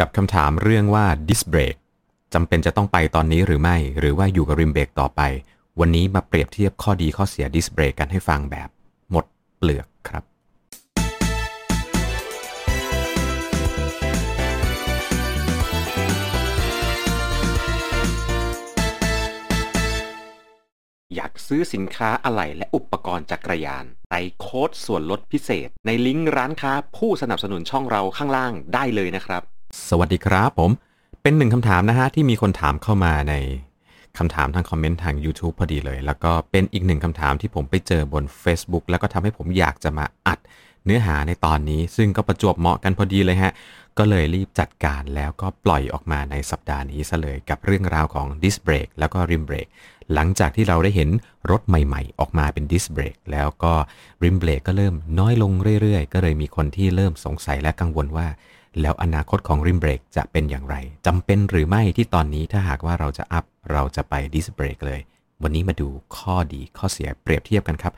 กับคำถามเรื่องว่าดิสเบรกจำเป็นจะต้องไปตอนนี้หรือไม่ หรือว่าอยู่กับริมเบรกต่อไป วันนี้มาเปรียบเทียบข้อดีข้อเสียดิสเบรกกันให้ฟังแบบหมดเปลือกครับอยากซื้อสินค้าอะไหล่และอุปกรณ์จักรยานใส่โค้ดส่วนลดพิเศษ ในลิงก์ร้านค้าผู้สนับสนุนช่องเราข้างล่างได้เลยนะครับ สวัสดีครับผม เป็นหนึ่งคำถามนะฮะที่มีคนถามเข้ามาในคำถามทางคอมเมนต์ทาง YouTube พอดีเลย แล้วก็เป็นอีกหนึ่งคำถามที่ผมไปเจอบน Facebook แล้วก็ทำให้ผมอยากจะมาอัดเนื้อหาในตอนนี้ ซึ่งก็ประจวบเหมาะกันพอดีเลยฮะ ก็เลยรีบจัดการแล้วก็ปล่อยออกมาในสัปดาห์นี้ซะเลยกับเรื่องราวของดิสเบรกแล้วก็ริมเบรกหลังจากที่เราได้เห็นรถใหม่ๆ ออกมาเป็นดิสเบรกแล้วก็ริมเบรกก็เริ่มน้อยลงเรื่อยๆ ก็เลยมีคนที่เริ่มสงสัยและกังวลว่า แล้วอนาคตของ rim brake จะเป็นอย่างไรจำเป็นหรือไม่ที่ตอนนี้ถ้าหากว่าเราจะอัพเราจะไปดิสเบรกเลย วันนี้มาดูข้อดีข้อเสียเปรียบเทียบกันครับ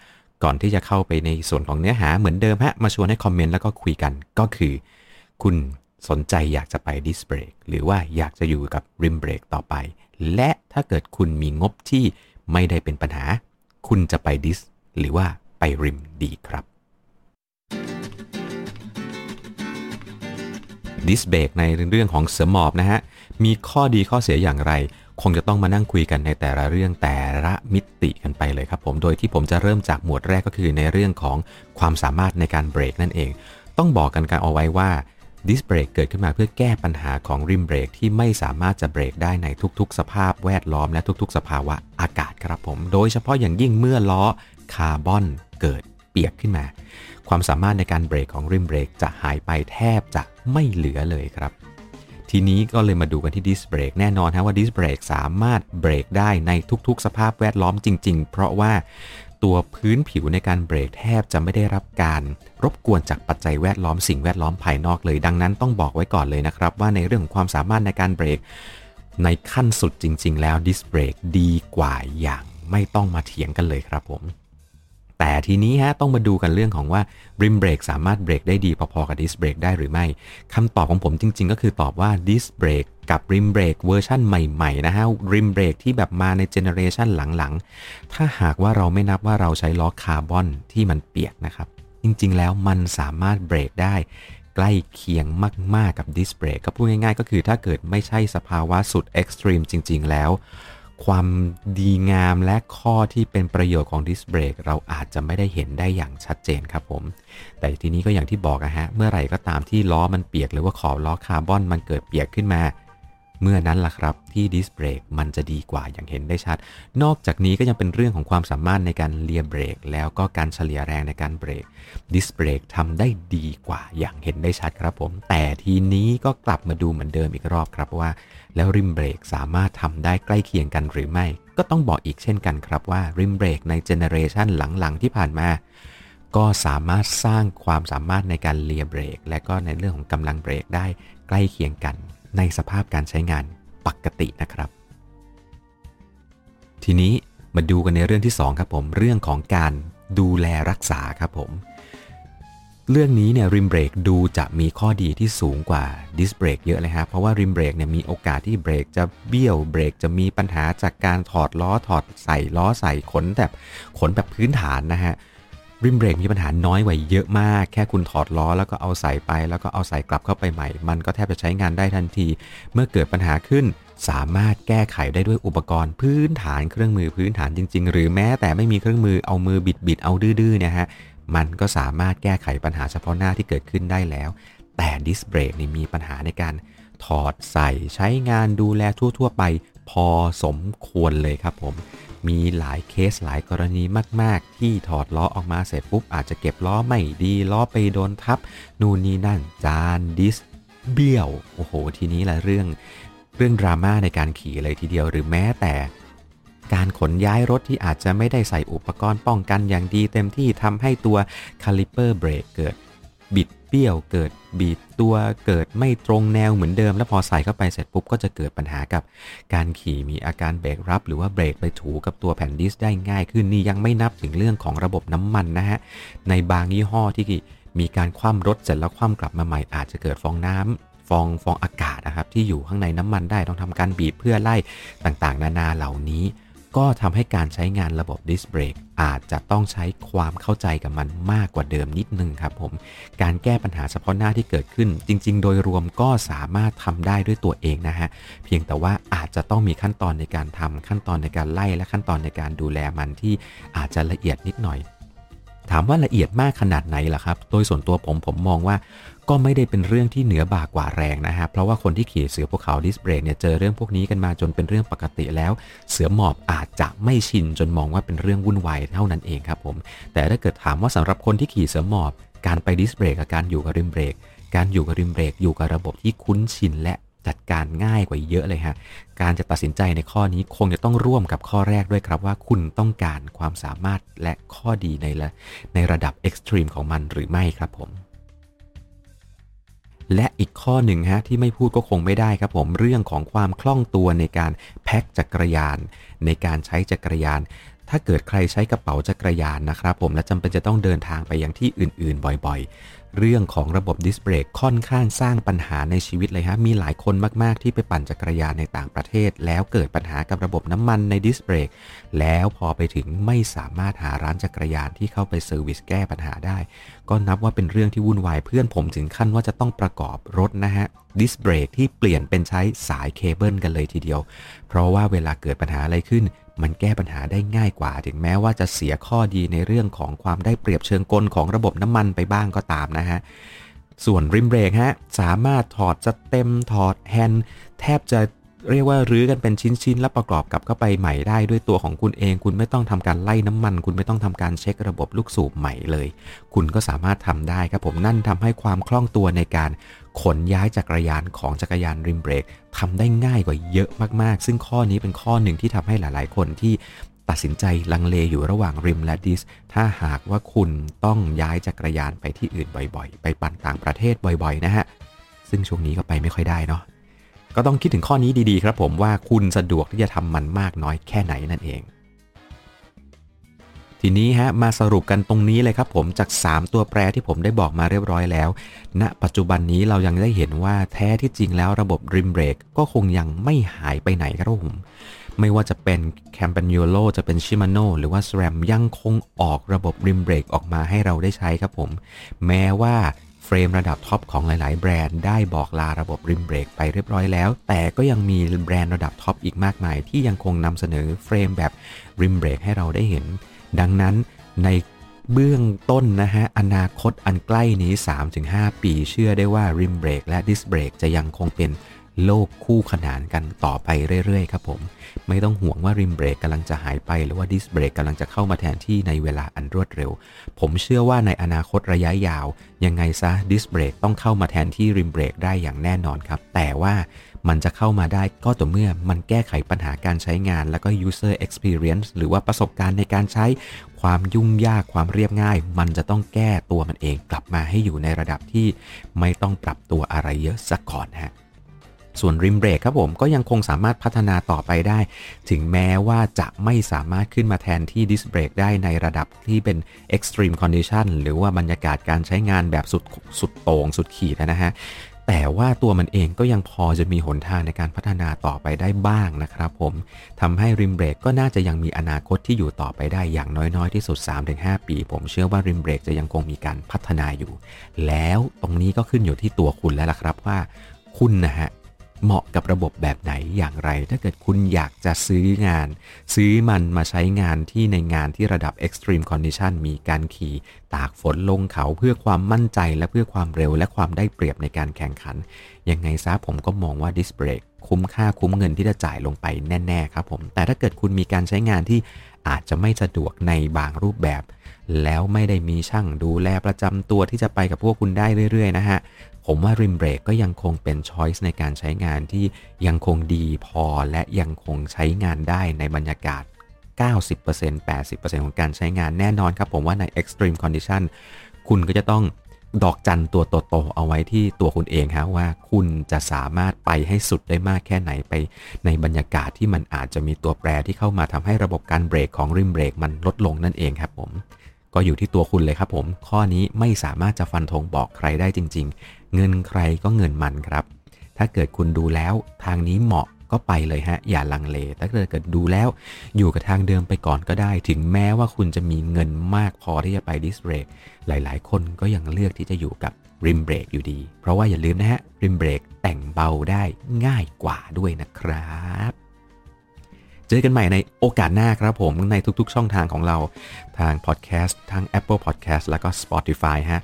ก่อนที่จะเข้าไปในส่วนของเนื้อหาเหมือนเดิมฮะมาชวนให้คอมเมนต์แล้วก็คุยกันก็คือ คุณสนใจอยากจะไปดิสเบรกหรือว่าอยากจะอยู่กับ rim brake ต่อไป และถ้าเกิดคุณมีงบที่ไม่ได้เป็นปัญหา คุณจะไปดิสหรือว่าไปริมดีครับ ดิสเบรกในเรื่องของเสือหมอบนะฮะ มีข้อดีข้อเสียอย่างไร คงจะต้องมานั่งคุยกันในแต่ละเรื่องแต่ละมิติกันไปเลยครับผม โดยที่ผมจะเริ่มจากหมวดแรกก็คือในเรื่องของความสามารถในการเบรกนั่นเอง ต้องบอกกันการเอาไว้ว่าดิสเบรกเกิดขึ้นมาเพื่อแก้ปัญหาของริมเบรกที่ไม่สามารถจะเบรกได้ในทุกๆ สภาพแวดล้อมและทุกๆ สภาวะอากาศครับผม โดยเฉพาะอย่างยิ่งเมื่อล้อคาร์บอนเกิดเปียกขึ้นมา ความสามารถในการเบรกของริมเบรกจะหายไปแทบจะไม่เหลือเลยครับ ทีนี้ก็เลยมาดูกันที่ดิสเบรกแน่นอนฮะว่าดิสเบรกสามารถเบรกได้ในทุกๆ สภาพแวดล้อมจริง ๆ เพราะว่าตัวพื้นผิวในการเบรกแทบจะไม่ได้รับการ รบกวนจากปัจจัยแวดล้อมสิ่งแวดล้อมภายนอกเลย ดังนั้นต้องบอกไว้ก่อนเลยนะครับ ว่าในเรื่องของความสามารถในการเบรกในขั้นสุดจริง ๆ แล้วดิสเบรกดีกว่าอย่างไม่ต้องมาเถียงกันเลยครับผม แต่ทีนี้ฮะต้องมาดูกันเรื่องของว่า rim brake สามารถเบรกได้ดีพอๆกับดิสเบรกได้หรือไม่คำตอบของผมจริง ๆ ก็คือตอบว่าดิสเบรกกับ rim brake เวอร์ชันใหม่ๆนะฮะ rim brake ที่แบบมาใน generation หลังๆ ถ้าหากว่าเราไม่นับว่าเราใช้ล้อคาร์บอนที่มันเปียกนะครับ จริงๆแล้วมันสามารถเบรกได้ใกล้เคียงมาก ๆ กับดิสเบรกก็พูดง่าย ๆ ก็คือถ้าเกิดไม่ใช่สภาวะสุด extreme จริง ๆ แล้ว ความดีงามและข้อที่เป็นประโยชน์ของดิสเบรกเราอาจจะไม่ได้เห็นได้อย่างชัดเจนครับผม แต่ทีนี้ก็อย่างที่บอกนะฮะ เมื่อไหร่ก็ตามที่ล้อมันเปียกหรือว่าขอบล้อคาร์บอนมันเกิดเปียกขึ้นมา เมื่อนั้นล่ะครับที่ดิสเบรกมันจะดีกว่าอย่างเห็นได้ชัด นอกจากนี้ก็ยังเป็นเรื่องของความสามารถในการเลียเบรก แล้วก็การเฉลี่ยแรงในการเบรกดิสเบรกทำได้ดีกว่าอย่างเห็นได้ชัดครับผม แต่ทีนี้ก็กลับมาดูเหมือนเดิมอีกรอบครับว่า แล้วริมเบรกสามารถทำได้ใกล้เคียงกันหรือไม่ ก็ต้องบอกอีกเช่นกันครับว่าริมเบรกในเจเนเรชันหลังๆที่ผ่านมาก็สามารถสร้างความสามารถในการเลียเบรก และก็ในเรื่องของกำลังเบรกได้ใกล้เคียงกัน ในสภาพการใช้งานปกตินะครับ ทีนี้มาดูกันในเรื่องที่ 2 ครับผม เรื่องของการดูแลรักษาครับผม เรื่องนี้เนี่ยริมเบรกดูจะมีข้อดีที่สูงกว่าดิสเบรกเยอะเลยครับเพราะว่าริมเบรกเนี่ยมีโอกาสที่เบรกจะเบี้ยวเบรกจะมีปัญหาจากการถอดล้อถอดใส่ล้อใส่ขนแบบขนแบบพื้นฐานนะฮะ ริมเบรกมีปัญหาน้อยกว่าเยอะมาก แค่คุณถอดล้อแล้วก็เอาใส่ไป แล้วก็เอาใส่กลับเข้าไปใหม่ มันก็แทบจะใช้งานได้ทันที เมื่อเกิดปัญหาขึ้น สามารถแก้ไขได้ด้วยอุปกรณ์พื้นฐานเครื่องมือพื้นฐานจริง ๆ หรือแม้แต่ไม่มีเครื่องมือเอามือบิดบิดเอาดื้อๆเนี่ยฮะมันก็สามารถแก้ไขปัญหาเฉพาะหน้าที่เกิดขึ้นได้แล้ว แต่ดิสเบรกนี่มีปัญหาในการถอดใส่ใช้งานดูแลทั่ว ๆ ไป พอสมควรเลยครับผมมีหลายเคสหลายกรณีมาก ๆ ที่ถอดล้อออกมาเสร็จปุ๊บ อาจจะเก็บล้อไม่ดีล้อไปโดนทับ นู่นนี่นั่น จานดิสเบี้ยว โอ้โห ทีนี้แหละเรื่องเรื่องดราม่าในการขี่เลยทีเดียวหรือแม้แต่การขนย้ายรถที่อาจจะไม่ได้ใส่อุปกรณ์ป้องกันอย่างดีเต็มที่ทำให้ตัวคาลิเปอร์เบรกเกิดบิด บี้ยวเกิดบีดตัวเกิดไม่ตรงแนวเหมือนเดิม แล้วพอใส่เข้าไปเสร็จปุ๊บก็จะเกิดปัญหากับการขี่มีอาการเบรกรับ หรือว่าเบรกไปถูกับตัวแผ่นดิสได้ง่ายขึ้นนี่ยังไม่นับถึงเรื่องของระบบน้ำมันนะฮะในบางยี่ห้อที่มีการคว่ำรถเสร็จแล้วคว่ำกลับมาใหม่อาจจะเกิดฟองน้ำฟองฟองอากาศนะครับที่อยู่ข้างในน้ำมันได้ต้องทำการบีบเพื่อไล่ต่างๆ นานาเหล่านี้ ก็ทำให้การใช้งานระบบดิสเบรกอาจจะต้องใช้ความเข้าใจกับมันมากกว่าเดิมนิดนึงครับผม การแก้ปัญหาเฉพาะหน้าที่เกิดขึ้น จริง ๆ โดยรวมก็สามารถทำได้ด้วยตัวเองนะฮะ เพียงแต่ว่าอาจจะต้องมีขั้นตอนในการทำขั้นตอนในการไล่และขั้นตอนในการดูแลมันที่อาจจะละเอียดนิดหน่อย ถามว่าละเอียดมากขนาดไหนล่ะครับ โดยส่วนตัวผมผมมองว่าก็ไม่ได้เป็นเรื่องที่เหนือบ่ากว่าแรงนะฮะ เพราะว่าคนที่ขี่เสือภูเขาดิสเบรกเนี่ยเจอเรื่องพวกนี้กันมาจนเป็นเรื่องปกติแล้ว เสือหมอบอาจจะไม่ชินจนมองว่าเป็นเรื่องวุ่นวายเท่านั้นเองครับผม แต่ถ้าเกิดถามว่าสำหรับคนที่ขี่เสือหมอบ การไปดิสเบรกกับการอยู่กับริมเบรก การอยู่กับริมเบรกอยู่กับระบบที่คุ้นชินและ จัดการง่ายกว่าเยอะเลยฮะ การจะตัดสินใจในข้อนี้คงจะต้องร่วมกับข้อแรกด้วยครับว่าคุณต้องการความสามารถและข้อดีในละในระดับเอ็กซ์ตรีมของมันหรือไม่ครับผม และอีกข้อหนึ่งฮะที่ไม่พูดก็คงไม่ได้ครับผมเรื่องของความคล่องตัวในการแพ็คจักรยาน ในการใช้จักรยานถ้าเกิดใครใช้กระเป๋าจักรยานนะครับผมและจำเป็นจะต้องเดินทางไปยังที่อื่นๆ บ่อย เรื่องของระบบดิสเบรกค่อนข้างสร้างปัญหาในชีวิตเลยฮะ มีหลายคนมาก ๆ ที่ไปปั่นจักรยานในต่างประเทศ แล้วเกิดปัญหากับระบบน้ำมันในดิสเบรก แล้วพอไปถึงไม่สามารถหาร้านจักรยานที่เข้าไป service แก้ปัญหาได้ ก็นับว่าเป็นเรื่องที่วุ่นวายเพื่อนผมถึงขั้นว่าจะต้องประกอบรถนะฮะดิสเบรกที่เปลี่ยนเป็นใช้สายเคเบิลกันเลยทีเดียว เพราะว่าเวลาเกิดปัญหาอะไรขึ้น มันแก้ปัญหาได้ง่ายกว่า ถึงแม้ว่าจะเสียข้อดีในเรื่องของความได้เปรียบเชิงกลของระบบน้ำมันไปบ้างก็ตามนะฮะ ส่วนริมเบรกฮะ สามารถถอดจะเต็มถอดแฮนด์แทบจะ เรียกว่ารื้อกันเป็นชิ้นๆ แล้วประกอบกับเข้าไปใหม่ได้ด้วยตัวของคุณเอง คุณไม่ต้องทำการไล่น้ำมัน คุณไม่ต้องทำการเช็คระบบลูกสูบใหม่เลย คุณก็สามารถทำได้ครับผมนั่นทำให้ความคล่องตัวในการขนย้ายจักรยานของจักรยานริมเบรกทำได้ง่ายกว่าเยอะมากๆ ซึ่งข้อนี้เป็นข้อหนึ่งที่ทำให้หลายๆ คนที่ตัดสินใจลังเลอยู่ระหว่างริมและดิส ถ้าหากว่าคุณต้องย้ายจักรยานไปที่อื่นบ่อยๆ ไปปั่นต่างประเทศบ่อยๆ นะฮะ ซึ่งช่วงนี้ก็ไปไม่ค่อยได้เนาะ ก็ต้องคิดถึงข้อนี้ดีๆ ครับผมว่าคุณสะดวกที่จะทำมันมากน้อยแค่ไหนนั่นเอง ทีนี้ฮะมาสรุปกันตรงนี้เลยครับผมจาก 3 ตัวแปรที่ผมได้บอกมาเรียบร้อยแล้วณปัจจุบันนี้เรายังได้เห็นว่าแท้ที่จริงแล้วระบบริมเบรกก็คงยังไม่หายไปไหนครับผมไม่ว่าจะเป็น c a m p a n o l o จะเป็น Shimano หรือว่า SRAM ยังคงออกระบบ rim brake ออกมาให้เราได้ใช้ครับผม แม้ว่า เฟรมระดับท็อปของหลาย ๆ แบรนด์ได้บอกลาระบบ rim brake ไปเรียบร้อยแล้ว แต่ก็ยังมีแบรนด์ระดับท็อปอีกมากมาย ที่ยังคงนำเสนอเฟรมแบบ rim brake ให้เราได้เห็น ดังนั้นในเบื้องต้นนะฮะ อนาคตอันใกล้นี้ 3-5 ปีเชื่อได้ว่า rim brake และดิสเบรกจะยังคงเป็น โลกคู่ขนานกันต่อไปเรื่อยๆ ครับผม ไม่ต้องห่วงว่าริมเบรกกำลังจะหายไป หรือว่าดิสเบรกกำลังจะเข้ามาแทนที่ในเวลาอันรวดเร็ว ผมเชื่อว่าในอนาคตระยะยาว ยังไงซะดิสเบรกต้องเข้ามาแทนที่ริมเบรกได้อย่างแน่นอนครับ แต่ว่ามันจะเข้ามาได้ก็ต่อเมื่อมันแก้ไขปัญหาการใช้งาน แล้วก็ user experience หรือว่าประสบการณ์ในการใช้ความยุ่งยากความเรียบง่าย มันจะต้องแก้ตัวมันเองกลับมาให้อยู่ในระดับที่ไม่ต้องปรับตัวอะไรเยอะสักก่อนฮะ ส่วนริมเบรกครับผมก็ยังคงสามารถพัฒนาต่อไปได้ ถึงแม้ว่าจะไม่สามารถขึ้นมาแทนที่ดิสเบรกได้ในระดับที่เป็น extreme condition หรือว่าบรรยากาศการใช้งานแบบสุดสุดโต่งสุดขีดนะฮะแต่ว่าตัวมันเองก็ยังพอจะมีหนทางในการพัฒนาต่อไปได้บ้างนะครับผมทำให้ริมเบรกก็น่าจะยังมีอนาคตที่อยู่ต่อไปได้อย่างน้อยๆที่สุด 3-5 ปี ผมเชื่อว่าริมเบรกจะยังคงมีการพัฒนาอยู่ แล้วตรงนี้ก็ขึ้นอยู่ที่ตัวคุณแล้วล่ะครับว่า คุณนะฮะ เหมาะกับระบบแบบไหนอย่างไร ถ้าเกิดคุณอยากจะซื้องาน ซื้อมันมาใช้งานที่ในงานที่ระดับ extreme condition มีการขี่ตากฝนลงเขาเพื่อความมั่นใจและเพื่อความเร็วและความได้เปรียบในการแข่งขัน ยังไงซะผมก็มองว่า disc brake คุ้มค่าคุ้มเงินที่จะจ่ายลงไปแน่ ๆ ครับผม แต่ถ้าเกิดคุณมีการใช้งานที่อาจจะไม่สะดวกในบางรูปแบบ แล้วไม่ได้มีช่างดูแลประจำตัวที่จะไปกับพวกคุณได้เรื่อย ๆ นะฮะ ผมว่าริมเบรกก็ยังคงเป็นช้อยส์ในการใช้งานที่ยังคงดีพอและยังคงใช้งานได้ในบรรยากาศ 90% 80%ของการใช้งานแน่นอนครับผมว่าใน extreme condition คุณก็จะต้องดอกจันตัวโตๆเอาไว้ที่ตัวคุณเองฮะว่าคุณจะสามารถไปให้สุดได้มากแค่ไหนไป ในบรรยากาศที่มันอาจจะมีตัวแปรที่เข้ามาทำให้ระบบการเบรกของริมเบรกมันลดลงนั่นเองครับผม ก็อยู่ที่ตัวคุณเลยครับผม ข้อนี้ไม่สามารถจะฟันธงบอกใครได้จริง ๆ เงินใครก็เงินมันครับ ถ้าเกิดคุณดูแล้วทางนี้เหมาะก็ไปเลยฮะ อย่าลังเล ถ้าเกิดดูแล้ว อยู่กับทางเดิมไปก่อนก็ได้ ถึงแม้ว่าคุณจะมีเงินมากพอที่จะไปดิสเบรก หลายๆ คนก็ยังเลือกที่จะอยู่กับริมเบรกอยู่ดี เพราะว่าอย่าลืมนะฮะริมเบรกแต่งเบาได้ง่ายกว่าด้วยนะครับ เจอกันใหม่ในโอกาสหน้าครับผมในทุกๆ ช่องทางของเราทางพอดแคสต์ทาง Apple Podcast แล้วก็ Spotify ฮะ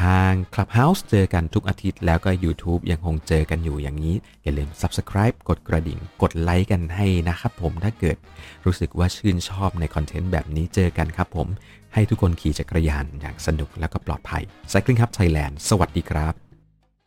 ทาง Clubhouse เจอกันทุกอาทิตย์แล้วก็ YouTube ยังคงเจอกันอยู่อย่างนี้ อย่าลืม Subscribe กดกระดิ่ง กดไลค์กันให้นะครับผมถ้าเกิดรู้สึกว่าชื่นชอบในคอนเทนต์แบบนี้เจอกันครับผม ให้ทุกคนขี่จักรยานอย่างสนุกแล้วก็ปลอดภัย Cycling Hub Thailand สวัสดีครับ